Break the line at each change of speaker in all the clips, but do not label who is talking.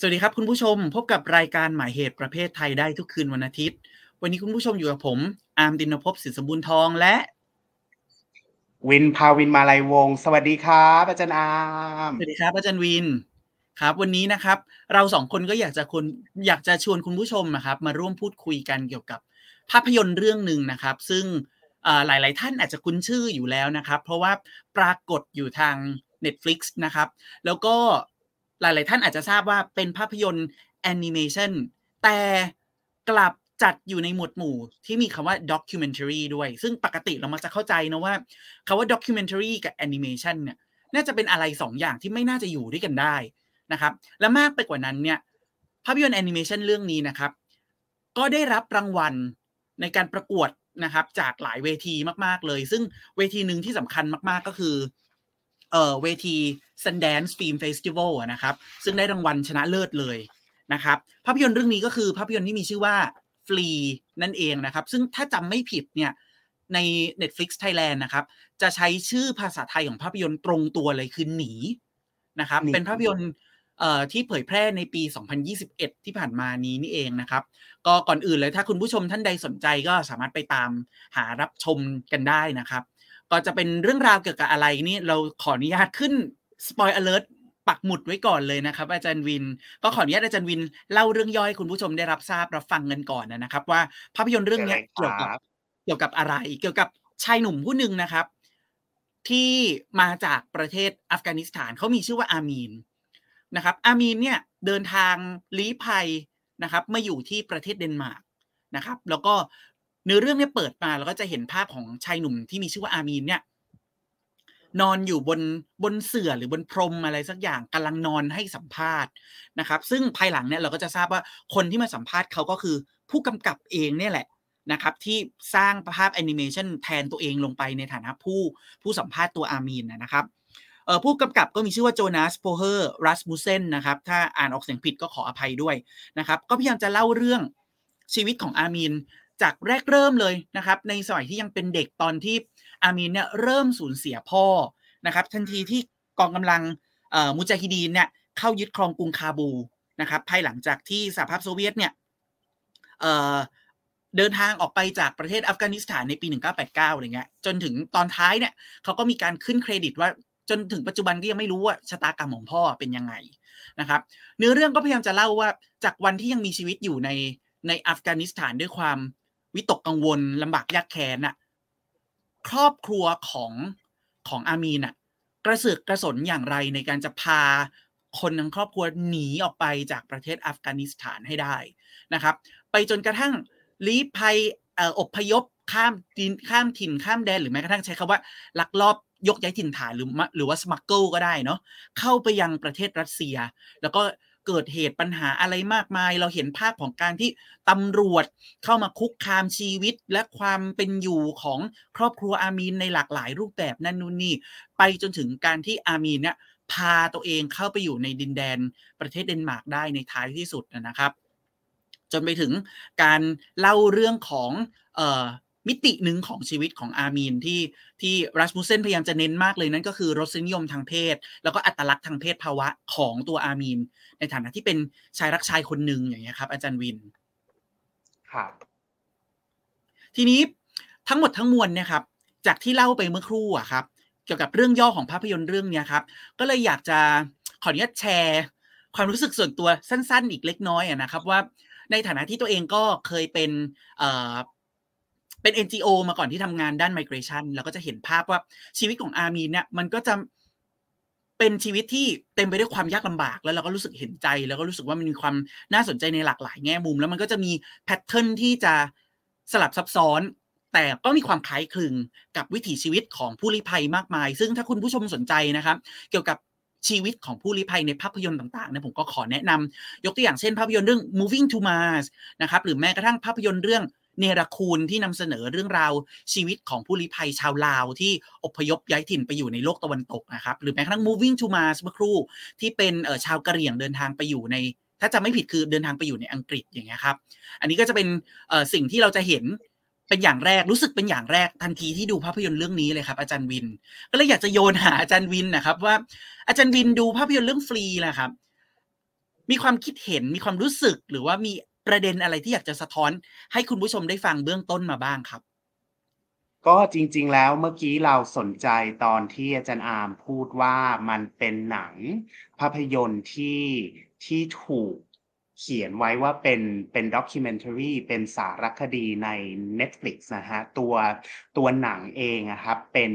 สวัสดีครับคุณผู้ชมพบกับรายการหมายเหตุประเภทไทยได้ทุกคืนวันอาทิตย์ วันนี้คุณผู้ชมอยู่กับผม อาร์มดินภพสินสมบูรณ์ทองและ
วินพาวินมาลัยวงศ์สวัสดีครับอาจารย์อาร์ม
สวัสดีครับอาจารย์วินครับ วันนี้นะครับ เราสองคนก็อยากจะคนอยากจะชวนคุณผู้ชมนะครับ มาร่วมพูดคุยกันเกี่ยวกับภาพยนตร์เรื่องหนึ่งนะครับ ซึ่งหลาย ๆ ท่านอาจจะคุ้นชื่ออยู่แล้วนะครับ เพราะว่าปรากฏอยู่ทาง Netflix นะครับ แล้วก็ หลาย ๆ ท่านอาจจะทราบว่าเป็นภาพยนตร์แอนิเมชันแต่กลับจัดอยู่ในหมวดหมู่ที่มีคำว่า documentary ด้วย ซึ่งปกติเรามักจะเข้าใจนะว่าคำว่า documentary กับ animation เนี่ยน่าจะเป็นอะไรสองอย่างที่ไม่น่าจะอยู่ด้วยกันได้นะครับ และมากไปกว่านั้นเนี่ยภาพยนตร์แอนิเมชันเรื่องนี้นะครับ ก็ได้รับรางวัลในการประกวดนะครับ จากหลายเวทีมาก ๆ เลย ซึ่งเวทีหนึ่งที่สำคัญมาก ๆ ก็คือ เอ่อเวที Sundance Film Festival นะครับ ซึ่งได้รางวัลชนะเลิศเลยนะครับ ภาพยนตร์เรื่องนี้ก็คือภาพยนตร์ที่มีชื่อว่าฟรีนั่นเองนะครับ ซึ่งถ้าจำไม่ผิดเนี่ยใน Netflix Thailand นะครับ จะใช้ชื่อภาษาไทยของภาพยนตร์ตรงตัวเลยคือหนีนะครับ เป็นภาพยนตร์ที่เผยแพร่ในปี 2021 ที่ผ่านมานี้นี่เองนะครับ ก็ก่อนอื่นเลยถ้าคุณผู้ชมท่านใดสนใจก็สามารถไปตามหารับชมกันได้นะครับ ก็จะเป็นเรื่องราวเกี่ยวกับอะไรนี่เราขออนุญาตขึ้น spoil alert ปักหมุดไว้ก่อนเลยนะครับ อาจารย์วิน ก็ขออนุญาตอาจารย์วินเล่าเรื่องย่อให้คุณผู้ชมได้รับทราบรับฟังกันก่อนนะครับ ว่าภาพยนตร์เรื่องนี้เกี่ยวกับเกี่ยวกับอะไร เกี่ยวกับชายหนุ่มผู้หนึ่งนะครับ ที่มาจากประเทศอัฟกานิสถานเขามีชื่อว่าอามีนนะครับ อามีนเนี่ยเดินทางลี้ภัยนะครับมาอยู่ที่ประเทศเดนมาร์กนะครับ แล้วก็ เนื้อเรื่องเนี่ยเปิดมาแล้วก็จะเห็นภาพของชายหนุ่มที่มีชื่อว่าอามีนเนี่ย นอนอยู่บนบนเสื่อหรือบนพรมอะไรสักอย่างกำลังนอนให้สัมภาษณ์นะครับ ซึ่งภายหลังเนี่ยเราก็จะทราบว่าคนที่มาสัมภาษณ์เขาก็คือผู้กำกับเองเนี่ยแหละนะครับที่สร้างภาพแอนิเมชันแทนตัวเองลงไปในฐานะผู้ผู้สัมภาษณ์ตัวอามีนนะครับผู้กำกับก็มีชื่อว่าโจนาสโพเฮอร์รัสมูเซนนะครับถ้าอ่านออกเสียงผิดก็ขออภัยด้วยนะครับ ก็พยายามจะเล่าเรื่องชีวิตของอามีน จากแรกเริ่มเลยนะครับ ในสมัยที่ยังเป็นเด็กตอนที่อามีนเนี่ยเริ่มสูญเสียพ่อนะครับ ทันทีที่กองกำลังมุจาฮิดีนเนี่ยเข้ายึดครองกรุงคาบูนะครับ ภายหลังจากที่สหภาพโซเวียตเนี่ยเดินทางออกไปจากประเทศอัฟกานิสถานในปี 1989อะไรเงี้ยจนถึงตอนท้ายเนี่ยเขาก็มีการขึ้นเครดิตว่าจนถึงปัจจุบันก็ยังไม่รู้ว่าชะตากรรมของพ่อเป็นยังไงนะครับ เนื้อเรื่องก็พยายามจะเล่าว่าจากวันที่ยังมีชีวิตอยู่ในในอัฟกานิสถานด้วยความ วิตกกังวลลำบากยากแค้นน่ะครอบครัวของของอามีนน่ะกระเสือกกระสนอย่างไรในการจะพาคนทั้งครอบครัวหนีออกไปจากประเทศอัฟกานิสถานให้ได้นะครับ ไปจนกระทั่งลี้ภัยอบพยพข้ามดินข้ามถิ่นข้ามแดนหรือแม้กระทั่งใช้คำว่าลักลอบยกย้ายถิ่นฐานหรือหรือว่าสมัคเกิลก็ได้เนาะเข้าไปยังประเทศรัสเซีย แล้วก็ เกิดเหตุปัญหาอะไรมากมาย เราเห็นภาพของการที่ตำรวจเข้ามาคุกคามชีวิตและความเป็นอยู่ของครอบครัวอามีนในหลากหลายรูปแบบนั่นนู่นนี่ ไปจนถึงการที่อามีนเนี่ยพาตัวเองเข้าไปอยู่ในดินแดนประเทศเดนมาร์กได้ในท้ายที่สุดนะครับ จนไปถึงการเล่าเรื่องของ มิติหนึ่งของชีวิตของอามีนที่ที่รัสมุเซนพยายามจะเน้นมากเลยนั่นก็คือรสนิยมทางเพศ แล้วก็อัตลักษณ์ทางเพศภาวะของตัวอามีน ในฐานะที่เป็นชายรักชายคนหนึ่งอย่างเงี้ยครับ อาจารย์วิน
ครับ
ทีนี้ทั้งหมดทั้งมวลเนี่ยครับ จากที่เล่าไปเมื่อครู่อะครับ เกี่ยวกับเรื่องย่อของภาพยนตร์เรื่องนี้ครับ ก็เลยอยากจะขออนุญาตแชร์ความรู้สึกส่วนตัวสั้น ๆ อีกเล็กน้อยอะนะครับว่าในฐานะที่ตัวเองก็เคยเป็น เป็น NGO มาก่อนที่ทำงานด้าน migration แล้วก็จะเห็นภาพว่าชีวิตของอามีเนี่ยมันก็จะเป็นชีวิตที่เต็มไปด้วยความยากลำบาก แล้วเราก็รู้สึกเห็นใจ แล้วก็รู้สึกว่ามันมีความน่าสนใจในหลากหลายแง่มุม แล้วมันก็จะมีแพทเทิร์นที่จะสลับซับซ้อน แต่ก็มีความคล้ายคลึงกับวิถีชีวิตของผู้ลี้ภัยมากมาย ซึ่งถ้าคุณผู้ชมสนใจนะครับ เกี่ยวกับชีวิตของผู้ลี้ภัยในภาพยนตร์ต่างๆเนี่ยผมก็ขอแนะนำยกตัวอย่างเช่นภาพยนตร์เรื่อง moving to Mars นะครับหรือแม้กระทั่งภาพยนตร์เรื่อง เนรคูลที่นำเสนอเรื่องราวชีวิตของผู้ลี้ภัยชาวลาว ที่อพยพย้ายถิ่นไปอยู่ในโลกตะวันตกนะครับ หรือแม้กระทั่ง moving to Mars เมื่อครู่ที่เป็นชาวกะเหรี่ยงเดินทางไปอยู่ใน ถ้าจะไม่ผิดคือเดินทางไปอยู่ในอังกฤษอย่างเงี้ยครับ อันนี้ก็จะเป็นสิ่งที่เราจะเห็นเป็นอย่างแรกรู้สึกเป็นอย่างแรกทันทีที่ดูภาพยนตร์เรื่องนี้เลยครับ อาจารย์วิน ก็เลยอยากจะโยนหาอาจารย์วินนะครับ ว่าอาจารย์วินดูภาพยนตร์เรื่องฟรีแหละครับ มีความคิดเห็นมีความรู้สึกหรือว่ามี ประเด็นอะไรที่อยากจะสะท้อน ให้คุณผู้ชมได้ฟังเบื้องต้นมาบ้างครับ
ก็จริง ๆ แล้วเมื่อกี้เราสนใจตอนที่อาจารย์อาร์มพูดว่ามันเป็นหนังภาพยนตร์ที่ที่ถูกเขียนไว้ว่าเป็นเป็นด็อกิเมนทารีเป็นสารคดีใน Netflix นะฮะตัวตัวหนังเองอะครับเป็น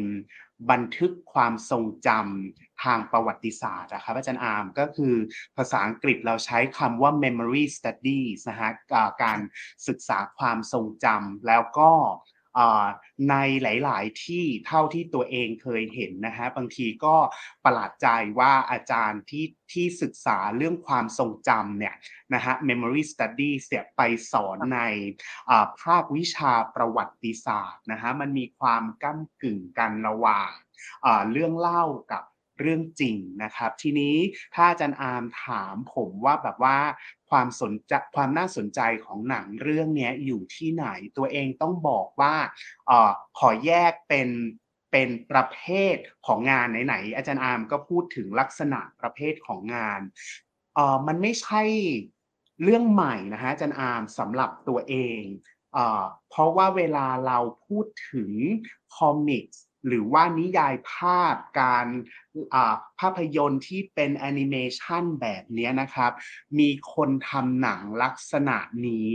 บันทึกความทรงจำทางประวัติศาสตร์นะครับอาจารย์อาร์มก็คือภาษาอังกฤษเราใช้คำว่า memory studies นะฮะการศึกษาความทรงจำแล้วก็ ในหลาย ๆ ที่เท่าที่ตัวเองเคยเห็นนะฮะบางทีก็ประหลาดใจว่าอาจารย์ที่ที่ศึกษาเรื่องความทรงจำเนี่ยนะฮะ memory studies เสียไปสอนในภาควิชาประวัติศาสตร์นะฮะมันมีความก้ากึ่งกันระหว่างเรื่องเล่ากับ เรื่องจริงนะครับ ทีนี้ถ้าอาจารย์อาร์มถามผมว่าแบบว่าความสนใจความน่าสนใจของหนังเรื่องนี้อยู่ที่ไหนตัวเองต้องบอกว่าออขอแยกเป็นเป็นประเภทของงานไหนๆอาจารย์อาร์มก็พูดถึงลักษณะประเภทของงานเออมันไม่ใช่เรื่องใหม่นะฮะอาจารย์อาร์มสำหรับตัวเองเออเพราะว่าเวลาเราพูดถึง comics หรือว่านิยายภาพการภาพยนตร์ที่เป็นแอนิเมชันแบบนี้นะครับ มีคนทำหนังลักษณะนี้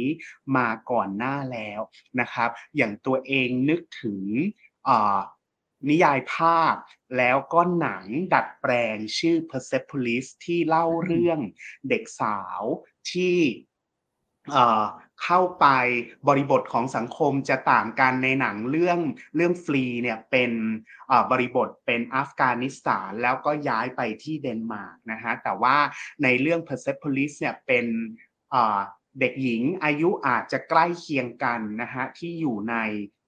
มาก่อนหน้าแล้วนะครับ อย่างตัวเองนึกถึงนิยายภาพแล้วก็หนังดัดแปลงชื่อ Persepolis ที่เล่าเรื่องเด็กสาวที่ เข้าไปบริบทของสังคมจะต่างกันในหนังเรื่องเรื่องฟรีเนี่ยเป็นบริบทเป็นอัฟกานิสถานแล้วก็ย้ายไปที่เดนมาร์กนะฮะแต่ว่าในเรื่อง Persepolis เนี่ยเป็นเด็กหญิงอายุอาจจะใกล้เคียงกันนะฮะที่อยู่ใน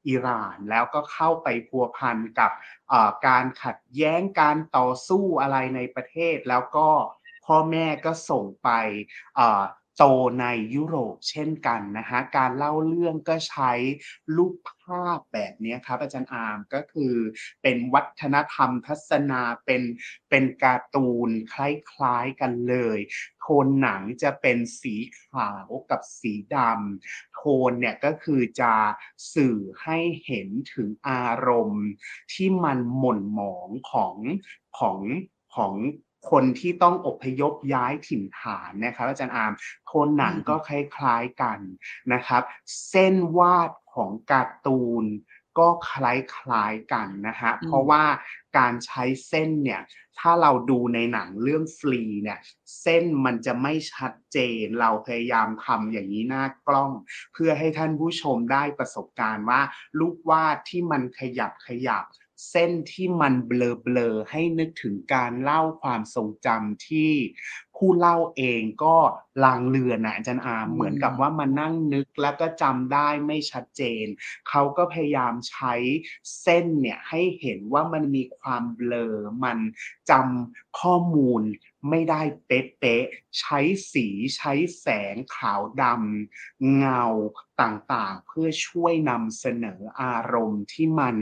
อิหร่านแล้วก็เข้าไปพัวพันกับการขัดแย้งการต่อสู้อะไรในประเทศ แล้วก็พ่อแม่ก็ส่งไป โตในยุโรปเช่นกันนะฮะการเล่าเรื่องก็ใช้รูปภาพแบบนี้ครับอาจารย์อาร์มก็คือเป็นวัฒนธรรมทัศนาเป็นเป็นการ์ตูนคล้ายๆกันเลยโทนหนังจะเป็นสีขาวกับสีดำโทนเนี่ยก็คือจะสื่อให้เห็นถึงอารมณ์ที่มันหม่นหมองของของของ คนที่ต้องอพยพย้ายถิ่นฐานนะครับอาจารย์อาร์มโทนหนังก็คล้ายๆกันนะครับ เส้นวาดของการ์ตูนก็คล้ายๆกันนะฮะเพราะว่าการใช้เส้นเนี่ยถ้าเราดูในหนังเรื่องฟรีเนี่ยเส้นมันจะไม่ชัดเจน เราพยายามทำอย่างนี้หน้ากล้อง เพื่อให้ท่านผู้ชมได้ประสบการณ์ว่า ลูกวาดที่มันขยับขยับ เส้นที่มันเบลอๆให้นึกถึงการเล่าความทรงจำที่ผู้เล่าเองก็ลางเลือนนะอาจารย์อาเหมือนกับว่ามานั่งนึกแล้วก็จำได้ไม่ชัดเจน เขาก็พยายามใช้เส้นเนี่ยให้เห็นว่ามันมีความเบลอมันจำข้อมูล ไม่ได้เป๊ะๆใช้สีใช้แสงขาวดำเงาต่างๆ เพื่อช่วยนำเสนออารมณ์ที่มัน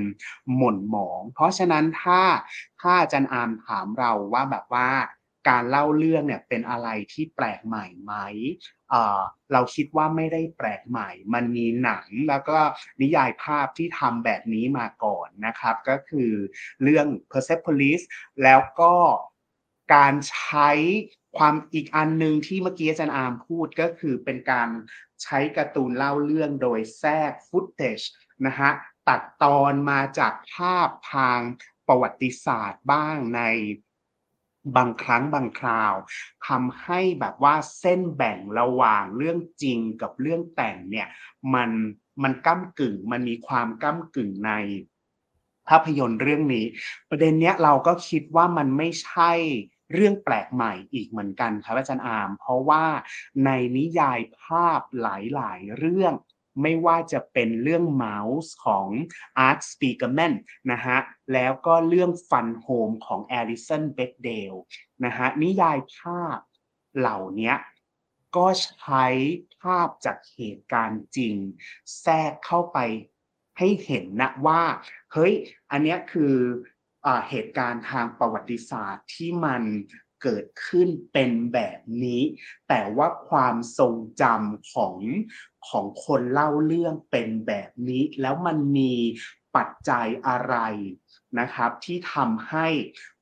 หม่นหมอง เพราะฉะนั้นถ้าถ้าอาจารย์อามถามเราว่าแบบว่าการเล่าเรื่องเนี่ยเป็นอะไรที่แปลกใหม่ไหมเราคิดว่าไม่ได้แปลกใหม่ มันมีหนังแล้วก็นิยายภาพที่ทำแบบนี้มาก่อนนะครับ ก็คือเรื่อง Persepolis แล้วก็ การใช้ความอีกอันหนึ่งที่เมื่อกี้อาจารย์อาร์มพูดก็คือเป็นการใช้การ์ตูนเล่าเรื่องโดยแทรกฟุตเทจนะฮะตัดตอนมาจากภาพทางประวัติศาสตร์บ้างในบางครั้งบางคราวทำให้แบบว่าเส้นแบ่งระหว่างเรื่องจริงกับเรื่องแต่งเนี่ยมันมันก้ากึ่งมันมีความก้ากึ่งในภาพยนตร์เรื่องนี้ ประเด็นเนี้ยเราก็คิดว่ามันไม่ใช่ เรื่องแปลกใหม่อีกเหมือนกันครับอาจารย์อาม เพราะว่าในนิยายภาพหลายๆ เรื่องไม่ว่าจะเป็นเรื่องเมาส์ของ Art Spiegelman นะฮะ แล้วก็เรื่อง Fun Home ของ Alison Bechdel นะฮะ นิยายภาพเหล่านี้ก็ใช้ภาพจากเหตุการณ์จริง แทรกเข้าไปให้เห็นนะว่า เฮ้ย อันนี้คือ เหตุการณ์ทางประวัติศาสตร์ที่มันเกิดขึ้นเป็นแบบนี้ แต่ว่าความทรงจำของของคนเล่าเรื่องเป็นแบบนี้ แล้วมันมีปัจจัยอะไรนะครับ ที่ทำให้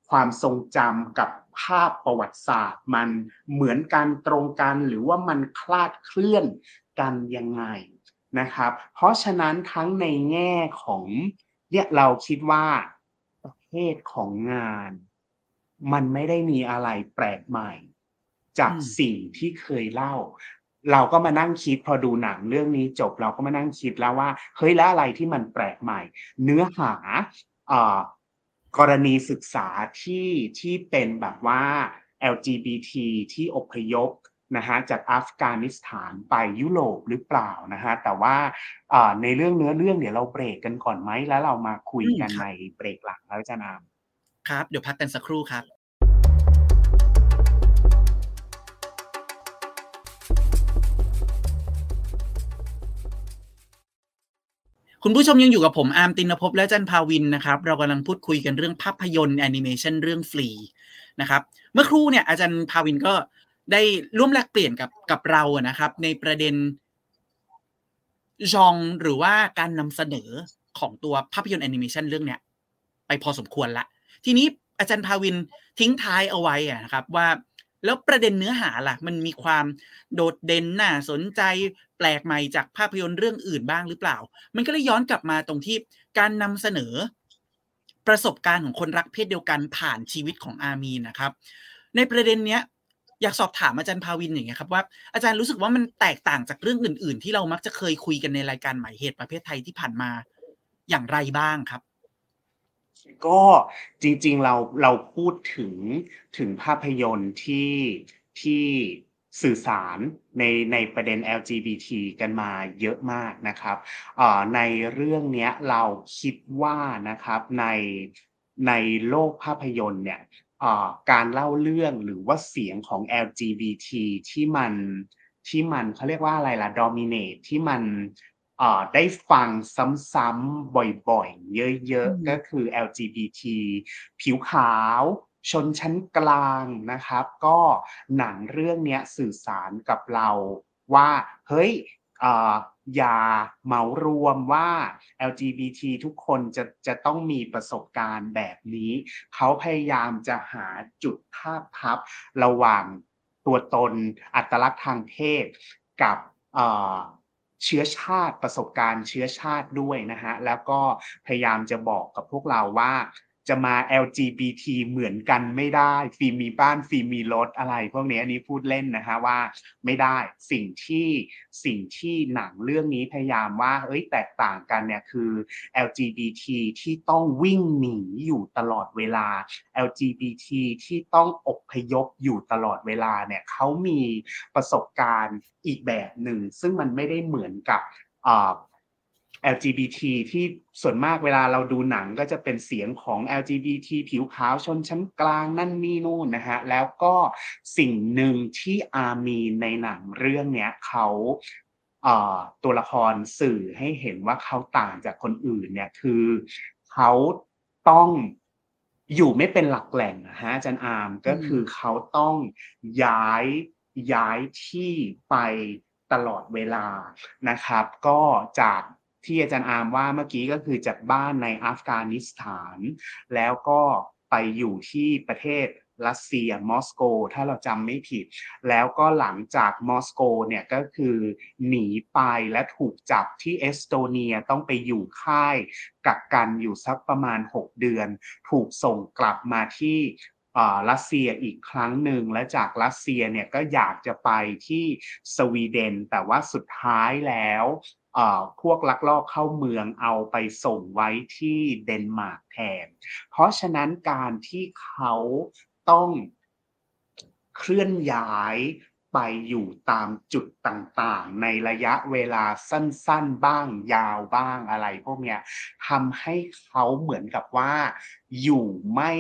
ความทรงจำกับภาพประวัติศาสตร์ มันเหมือนกันตรงกันหรือว่ามันคลาดเคลื่อนกันยังไงนะครับ เพราะฉะนั้นทั้งในแง่ของเนี่ยเราคิดว่า ภทของงาน มันไม่ได้มีอะไรแปลกใหม่ จาก
อืม
สิ่งที่เคยเล่า เราก็มานั่งคิดพอดูหนังเรื่องนี้จบเราก็มานั่งคิดแล้วว่าเฮ้ยแล้วอะไรที่มันแปลกใหม่ เนื้อหาเอ่อกรณีศึกษาที่ที่เป็นแบบว่า LGBT ที่อพยพ นะฮะจากอัฟกานิสถานไปยุโรปหรือเปล่านะฮะแต่ว่าในเรื่องเนื้อเรื่องเดี๋ยวเราเบรกกันก่อนไหมแล้วเรามาคุยกันในเบรกหลังแล้วจารย์อาม
ครับ เดี๋ยวพักกันสักครู่ครับคุณผู้ชมยังอยู่กับผมอาร์มตินภพและอาจารย์ภาวินนะครับ เรากำลังพูดคุยกันเรื่องภาพยนตร์แอนิเมชันเรื่อง Flee นะครับ เมื่อครู่เนี่ยอาจารย์ภาวินก็ ได้ร่วมแลกเปลี่ยนกับกับเราอะนะครับ ในประเด็นจองหรือว่าการนำเสนอของตัวภาพยนตร์แอนิเมชันเรื่องเนี้ย ไปพอสมควรละ ทีนี้อาจารย์ภาวินทิ้งท้ายเอาไว้อะนะครับ ว่าแล้วประเด็นเนื้อหาล่ะ มันมีความโดดเด่นน่าสนใจแปลกใหม่จากภาพยนตร์เรื่องอื่นบ้างหรือเปล่า มันก็เลยย้อนกลับมาตรงที่การนำเสนอประสบการณ์ของคนรักเพศเดียวกันผ่านชีวิตของอามีนนะครับ ในประเด็นเนี้ย อยากสอบถามอาจารย์ภาวินอย่างเงี้ยครับว่าอาจารย์รู้สึกว่ามันแตกต่างจากเรื่องอื่น ๆ ที่เรามักจะเคยคุยกันในรายการหมายเหตุประเภทไทยที่ผ่านมาอย่างไรบ้างครับ
ก็จริง ๆเราเราพูดถึงถึงภาพยนตร์ที่ที่สื่อสารในในประเด็น LGBT กันมาเยอะมากนะครับในเรื่องนี้เราคิดว่านะครับในในโลกภาพยนตร์เนี่ย การเล่าเรื่องหรือว่าเสียงของ LGBT ที่มันที่มันเขาเรียกว่าอะไรล่ะ dominate ที่มันเอ่อได้ฟังซ้ำๆบ่อยๆ เยอะ
อืม
ๆก็คือ LGBT ผิวขาวชนชั้นกลางนะครับ ก็หนังเรื่องเนี้ยสื่อสารกับเราว่า เฮ้ยเอย่าเหมารวมว่า LGBT ทุกคนจะจะต้องมีประสบการณ์แบบนี้ เขาพยายามจะหาจุดภาพทับระหว่างตัวตนอัตลักษณ์ทางเพศกับเชื้อชาติประสบการณ์เชื้อชาติด้วยนะฮะ แล้วก็พยายามจะบอกกับพวกเราว่า จะมา LGBT เหมือนกันไม่ได้ ฟิล์มมีบ้านฟิล์มมีรถอะไร พวกนี้อันนี้พูดเล่นนะฮะว่าไม่ได้สิ่งที่สิ่งที่หนังเรื่องนี้พยายามว่าเอ้ยแตกต่างกันเนี่ยคือ LGBT ที่ต้องวิ่งหนีอยู่ตลอดเวลา LGBT ที่ต้องอบพยพอยู่ตลอดเวลาเนี่ยเขามีประสบการณ์อีกแบบหนึ่ง ซึ่งมันไม่ได้เหมือนกับ LGBT ที่ส่วนมากเวลาเราดูหนังก็จะเป็นเสียงของ LGBT ผิวขาวชนชั้นกลางนั่นนี่นู่นนะฮะแล้วก็สิ่งหนึ่งที่อามีในหนังเรื่องเนี้ยเขาตัวละครสื่อให้เห็นว่าเขาต่างจากคนอื่นเนี่ยคือเขาต้องอยู่ไม่เป็นหลักแหล่งนะฮะอาจารย์อาร์มก็คือเขาต้องย้ายย้ายที่ไปตลอดเวลานะครับ ก็จาก ที่อาจารย์อาร์มว่าเมื่อกี้ก็คือจากบ้านในอัฟกานิสถาน แล้วก็ไปอยู่ที่ประเทศรัสเซียมอสโก ถ้าเราจำไม่ผิด แล้วก็หลังจากมอสโกเนี่ยก็คือหนีไปและถูกจับที่เอสโตเนียต้องไปอยู่ค่ายกักกันอยู่สักประมาณ 6 เดือน ถูกส่งกลับมาที่อ่อรัสเซียอีกครั้งหนึ่งและจากรัสเซียเนี่ยก็อยากจะไปที่สวีเดน แต่ว่าสุดท้ายแล้ว พวกลักลอบเข้าเมืองเอาไปส่งไว้ที่เดนมาร์กแทน เพราะฉะนั้นการที่เขาต้องเคลื่อนย้ายไปอยู่ตามจุดต่างๆ ในระยะเวลาสั้นๆ บ้างยาวบ้างอะไรพวกเนี้ยทำให้เขาเหมือนกับว่าอยู่ไม่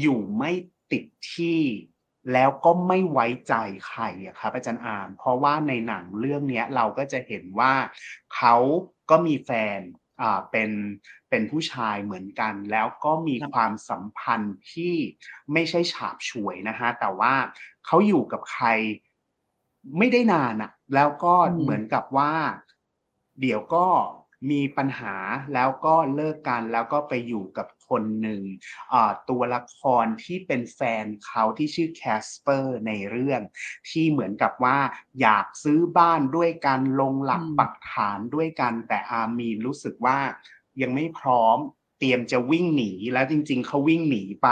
อยู่ไม่ติดที่ แล้วก็ไม่ไว้ใจใครอะครับอาจารย์อามเพราะว่าในหนังเรื่องนี้เราก็จะเห็นว่าเขาก็มีแฟนอ่าเป็นเป็นผู้ชายเหมือนกัน แล้วก็มี
ค
วามสัมพันธ์ที่ไม่ใช่ฉาบฉวยนะฮะแต่ว่าเขาอยู่กับใครไม่ได้นานอะแล้วก็เหมือนกับว่า เดี๋ยวก็ มีปัญหาแล้วก็เลิกกันแล้วก็ไปอยู่กับคนหนึ่งอ่าตัวละครที่เป็นแฟนเขาที่ชื่อแคสเปอร์ในเรื่อง ที่เหมือนกับว่าอยากซื้อบ้านด้วยกันลงหลัก
อืม
ปักฐานด้วยกัน แต่อามีนรู้สึกว่ายังไม่พร้อมเตรียมจะวิ่งหนีแล้วจริง ๆเขาวิ่งหนีไป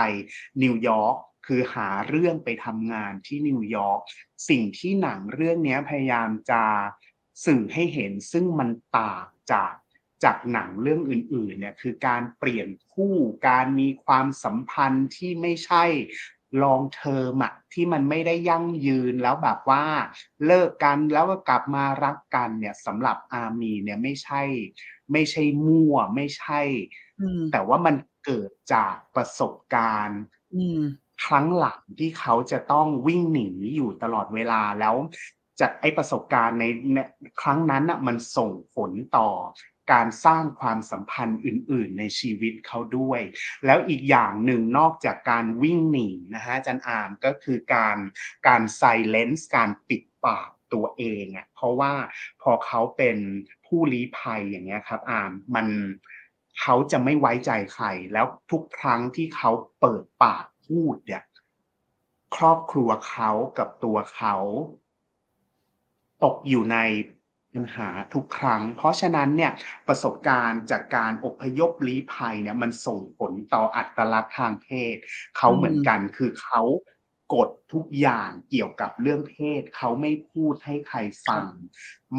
นิวยอร์กคือหาเรื่องไปทำงานที่นิวยอร์กสิ่งที่หนังเรื่องเนี้ยพยายามจะ สื่อให้เห็นซึ่งมันต่างจากจากหนังเรื่องอื่นๆเนี่ยคือการเปลี่ยนคู่การมีความสัมพันธ์ที่ไม่ใช่ลองเทอมอะที่มันไม่ได้ยั่งยืนแล้วแบบว่าเลิกกันแล้วก็กลับมารักกันเนี่ยสำหรับอามีเนี่ยไม่ใช่ ไม่ใช่มั่วไม่ใช่
อืม
แต่ว่ามันเกิดจากประสบการณ์
อืม
ครั้งหลังที่เขาจะต้องวิ่งหนีอยู่ตลอดเวลาแล้ว จากไอประสบการณ์ในครั้งนั้นน่ะมันส่งผลต่อการสร้างความสัมพันธ์อื่น ๆ ในชีวิตเขาด้วย แล้วอีกอย่างหนึ่งนอกจากการวิ่งหนีนะฮะจันอามก็คือการการไซเลนส์การปิดปากตัวเองอะเพราะว่าพอเขาเป็นผู้ลี้ภัยอย่างเงี้ยครับอามมันเขาจะไม่ไว้ใจใคร แล้วทุกครั้งที่เขาเปิดปากพูดเนี่ยครอบครัวเขากับตัวเขา ตกอยู่ในปัญหาทุกครั้ง เพราะฉะนั้นเนี่ยประสบการณ์จากการอพยพลี้ภัยเนี่ยมันส่งผลต่ออัตลักษณ์ทางเพศเขาเหมือนกันคือเขากดทุกอย่างเกี่ยวกับเรื่องเพศ เขาไม่พูดให้ใครฟัง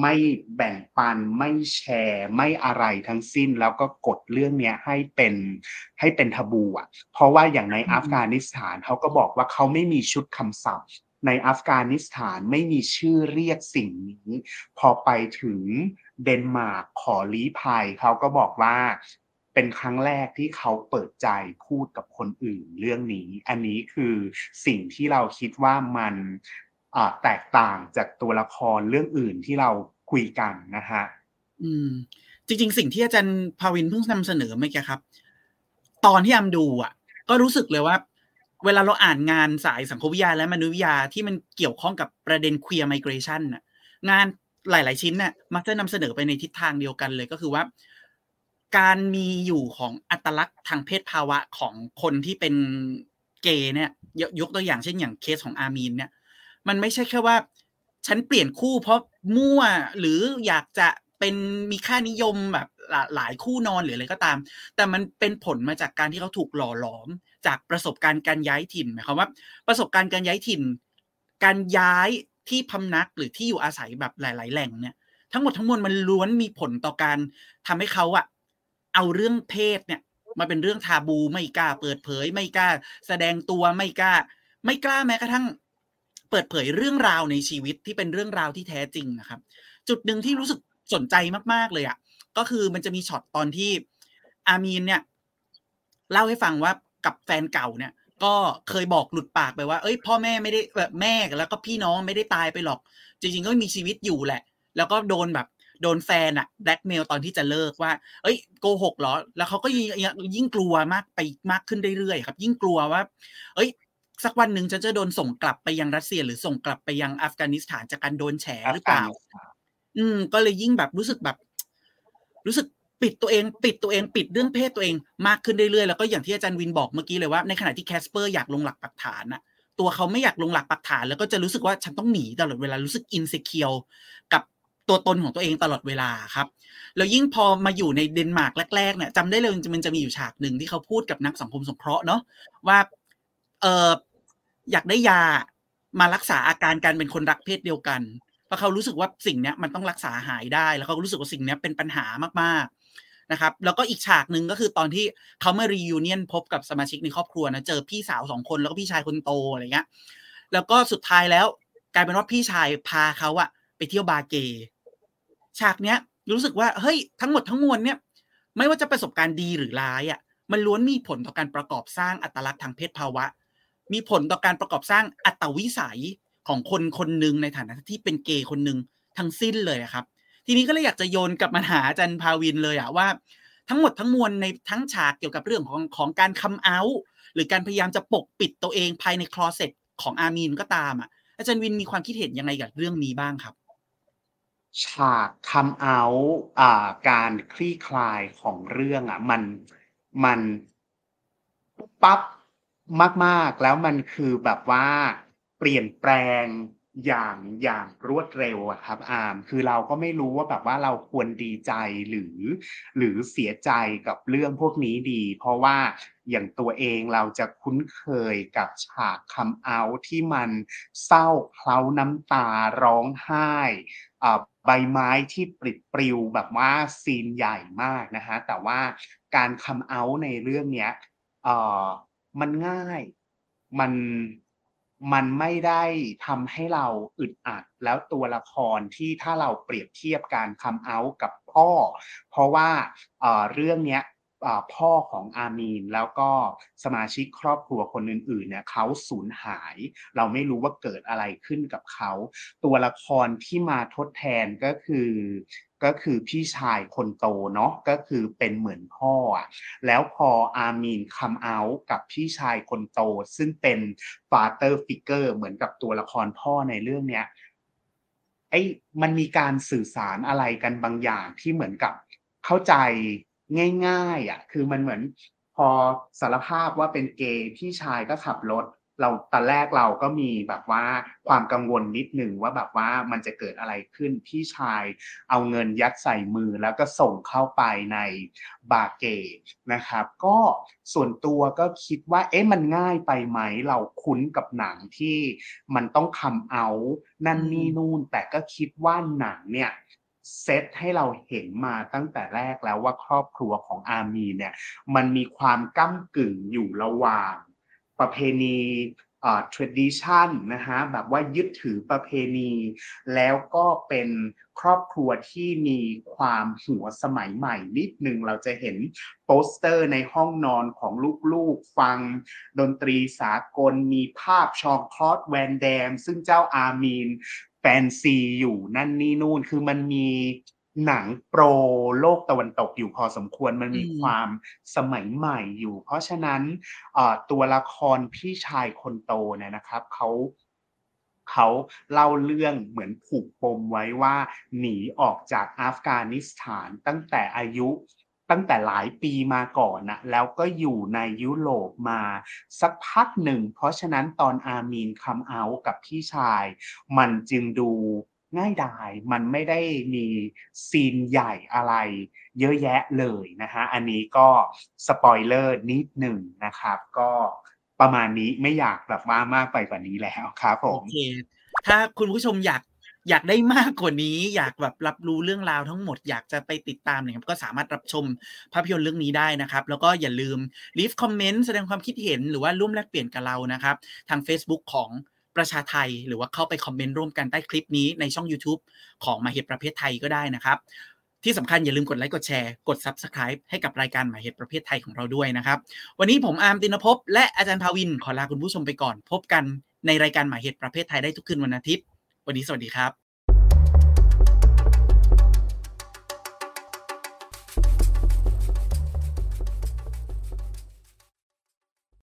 ไม่แบ่งปันไม่แชร์ ไม่อะไรทั้งสิ้นแล้วก็กดเรื่องเนี้ยให้เป็นให้เป็นทบูอะเพราะว่าอย่างใน
อืม
อัฟกานิสถานเขาก็บอกว่าเขาไม่มีชุดคำศัพท์ ในอัฟกานิสถานไม่มีชื่อเรียกสิ่งนี้ พอไปถึงเดนมาร์กขอลี้ภัยเขาก็บอกว่าเป็นครั้งแรกที่เขาเปิดใจพูดกับคนอื่นเรื่องนี้ อันนี้คือสิ่งที่เราคิดว่ามันแตกต่างจากตัวละครเรื่องอื่นที่เราคุยกันนะฮะ
อืม จริง ๆ สิ่งที่อาจารย์ภาวินเพิ่งนำเสนอเมื่อกี้ครับ ตอนที่อามดูอะ ก็รู้สึกเลยว่า เวลาเราอ่านงานสายสังคมวิทยาและมนุษยวิทยาที่มันเกี่ยวข้องกับประเด็น queer migration น่ะ งานหลาย ๆ ชิ้นน่ะมักจะนำเสนอไปในทิศทางเดียวกันเลยก็คือว่า การมีอยู่ของอัตลักษณ์ทางเพศภาวะของคนที่เป็นเกย์เนี่ยยกตัวอย่างเช่นอย่างเคสของอามีนเนี่ย มันไม่ใช่แค่ว่า ฉันเปลี่ยนคู่เพราะมั่วหรืออยากจะเป็นมีค่านิยมแบบหลายคู่นอนหรืออะไรก็ตาม แต่มันเป็นผลมาจากการที่เขาถูกหล่อหลอม จากประสบการณ์การย้ายถิ่นหมายความว่าประสบการณ์การย้ายถิ่น การย้ายที่พำนักหรือที่อยู่อาศัยแบบหลาย ๆ แหล่งเนี่ย ทั้งหมดทั้งมวลมันล้วนมีผลต่อการทำให้เขาอะเอาเรื่องเพศเนี่ยมาเป็นเรื่องทาบูไม่กล้า เปิดเผย ไม่กล้า แสดงตัวไม่กล้า ไม่กล้าแม้กระทั่ง เปิดเผยเรื่องราวในชีวิตที่เป็นเรื่องราวที่แท้จริงนะครับ จุดหนึ่งที่รู้สึกสนใจมาก ๆเลยอะ่ะก็คือมันจะมีช็อตตอนที่อามีนเนี่ยเล่าให้ฟังว่า กับแฟนเก่าเนี่ย ก็เคยบอกหลุดปากไปว่า เอ้ย พ่อแม่ไม่ได้แบบแม่แล้วก็พี่น้องไม่ได้ตายไปหรอก จริง ๆ ก็มีชีวิตอยู่แหละ แล้วก็โดนแบบโดนแฟนอะแบล็กเมลตอนที่จะเลิกว่า เอ้ยโกหกเหรอ แล้วเขาก็ยิ่งยิ่งกลัวมากไปมากขึ้นเรื่อยๆครับ ยิ่งกลัวว่า เอ้ย สักวันหนึ่งฉันจะโดนส่งกลับไปยังรัสเซีย หรือส่งกลับไปยังอัฟกานิสถานจากการโดนแฉหรือเปล่า อืม ก็เลยยิ่งแบบรู้สึกแบบ รู้สึก ปิดตัวเองปิดตัวเองปิดเรื่องเพศตัวเองมากขึ้นเรื่อยๆแล้วก็อย่างที่อาจารย์วินบอกเมื่อกี้เลยว่าในขณะที่แคสเปอร์อยากลงหลักปักฐานน่ะตัวเขาไม่อยากลงหลักปักฐาน แล้วก็จะรู้สึกว่าฉันต้องหนีตลอดเวลารู้สึกอินเซเคียวกับตัวตนของตัวเองตลอดเวลาครับแล้วยิ่งพอมาอยู่ในเดนมาร์กแรกๆเนี่ยจำได้เลยมันจะมีอยู่ฉากหนึ่งที่เขาพูดกับนักสังคมสงเคราะห์เนาะว่าเอออยากได้ยามารักษาอาการการเป็นคนรักเพศเดียวกันเพราะเขารู้สึกว่าสิ่งเนี้ยมันต้องรักษาหายได้ แล้วเขารู้สึกว่าสิ่งเนี้ยเป็นปัญหามาก นะครับแล้วก็อีกฉากหนึ่งก็คือตอนที่เขามารียูเนียนพบกับสมาชิกในครอบครัวนะเจอพี่สาวสองคนแล้วก็พี่ชายคนโตอะไรเงี้ยแล้วก็สุดท้ายแล้วกลายเป็นว่าพี่ชายพาเขาอะไปเที่ยวบาเกฉากเนี้ยรู้สึกว่าเฮ้ยทั้งหมดทั้งมวลเนี่ยไม่ว่าจะประสบการณ์ดีหรือร้ายอะมันล้วนมีผลต่อการประกอบสร้างอัตลักษณ์ทางเพศภาวะ มีผลต่อการประกอบสร้างอัตวิสัยของคนคนหนึ่งในฐานะที่เป็นเกย์คนหนึ่งทั้งสิ้นเลยอะครับ ทีนี้ก็เลยอยากจะโยนกลับมาหาจารย์ภาวินเลยอะว่า ทั้งหมดทั้งมวลในทั้งฉากเกี่ยวกับเรื่องของของการคัมเอาท์หรือการพยายามจะปกปิดตัวเองภายในคลอเซ็ตของอามีนก็ตามอะอาจารย์วินมีความคิดเห็นยังไงกับเรื่องนี้บ้างครับ
ฉากคัมเอาท์การคลี่คลายของเรื่องอะ มันมันปั๊บมาก ๆ แล้วมันคือแบบว่าเปลี่ยนแปลง อย่างอย่างรวดเร็วอะครับอามคือเราก็ไม่รู้ว่าแบบว่าเราควรดีใจหรือ หรือเสียใจกับเรื่องพวกนี้ดี เพราะว่าอย่างตัวเองเราจะคุ้นเคยกับฉากคัมเอาที่มันเศร้าเคล้าน้ำตาร้องไห้ใบไม้ที่ปลิดปลิวแบบว่าซีนใหญ่มากนะฮะแต่ว่าการคัมเอาในเรื่องเนี้ยเออมันง่ายมัน มันไม่ได้ทำให้เราอึดอัดแล้วตัวละครที่ถ้าเราเปรียบเทียบการคัมเอากับพ่อ เพราะว่าเรื่องเนี้ย พ่อของอามีนแล้วก็สมาชิกครอบครัวคนอื่นๆเนี่ยเขาสูญหาย เราไม่รู้ว่าเกิดอะไรขึ้นกับเขา ตัวละครที่มาทดแทนก็คือก็คือพี่ชายคนโตเนาะก็คือเป็นเหมือนพ่อ แล้วพออามีน come out กับพี่ชายคนโต ซึ่งเป็น father figure เหมือนกับตัวละครพ่อในเรื่องเนี้ยไอ้มันมีการสื่อสารอะไรกันบางอย่างที่เหมือนกับเข้าใจ ง่ายๆอะคือมันเหมือนพอสารภาพว่าเป็นเกย์พี่ชายก็ขับรถ เราตอนแรกเราก็มีแบบว่าความกังวลนิดหนึ่งว่าแบบว่ามันจะเกิดอะไรขึ้นพี่ชายเอาเงินยัดใส่มือแล้วก็ส่งเข้าไปในบาเกนะครับ ก็ส่วนตัวก็คิดว่า เอ๊ะมันง่ายไปไหมเราคุ้นกับหนังที่มันต้องคำเอา นั่นนี่นู่น แต่ก็คิดว่าหนังเนี่ย เซตให้เราเห็นมาตั้งแต่แรกแล้วว่าครอบครัวของอามีเนี่ยมันมีความก้ากึ่งอยู่ระหว่างประเพณีอ่า tradition นะฮะแบบว่ายึดถือประเพณี แล้วก็เป็นครอบครัวที่มีความหัวสมัยใหม่นิดหนึ่งเราจะเห็นโปสเตอร์ในห้องนอนของลูกๆ ฟังดนตรีสากลมีภาพชองคลอสแวนแดม ซึ่งเจ้าอามีน นซีอยู่นั่นนี่นู่นคือมันมีหนังโปรโลกตะวันตกอยู่พอสมควรมันมีความสมัยใหม่อยู่ เพราะฉะนั้นตัวละครพี่ชายคนโตเนี่ยนะครับเขาเขาเล่าเรื่องเหมือนผูกปมไว้ว่า หนีออกจากอัฟกานิสถานตั้งแต่อายุ ตั้งแต่หลายปีมาก่อนนะแล้วก็อยู่ในยุโรปมาสักพักหนึ่ง เพราะฉะนั้นตอนอามีนคัมเอากับพี่ชาย มันจึงดูง่ายดายมันไม่ได้มีซีนใหญ่อะไร เยอะแยะเลยนะฮะอันนี้ก็สปอยเลอร์นิดหนึ่งนะครับ ก็ประมาณนี้ไม่อยากแบบว่ามากไปกว่านี้แล้วครับผม
โอเคถ้าคุณผู้ชมอยาก อยากได้มากกว่านี้ อยากแบบรับรู้เรื่องราวทั้งหมด อยากจะไปติดตามเนี่ยครับก็สามารถรับชมภาพยนตร์เรื่องนี้ได้นะครับ แล้วก็อย่าลืมลีฟคอมเมนต์แสดงความคิดเห็นหรือว่าร่วมแลกเปลี่ยนกับเรานะครับ ทาง Facebook ของประชาไทย หรือว่าเข้าไปคอมเมนต์ร่วมกันใต้คลิปนี้ในช่อง YouTube ของมาเหตุประเภทไทยก็ได้นะครับที่สำคัญอย่าลืมกดไลค์กดแชร์กด Subscribe ให้กับรายการหมายเหตุประเภทไทยของเราด้วยนะครับ วันนี้ผมอาร์มตินภพและอาจารย์ภาวินขอลาคุณผู้ชมไปก่อน พบกันในรายการหมายเหตุประเภทไทยได้ทุกคืนวันอาทิตย์ วันนี้สวัสดีครับ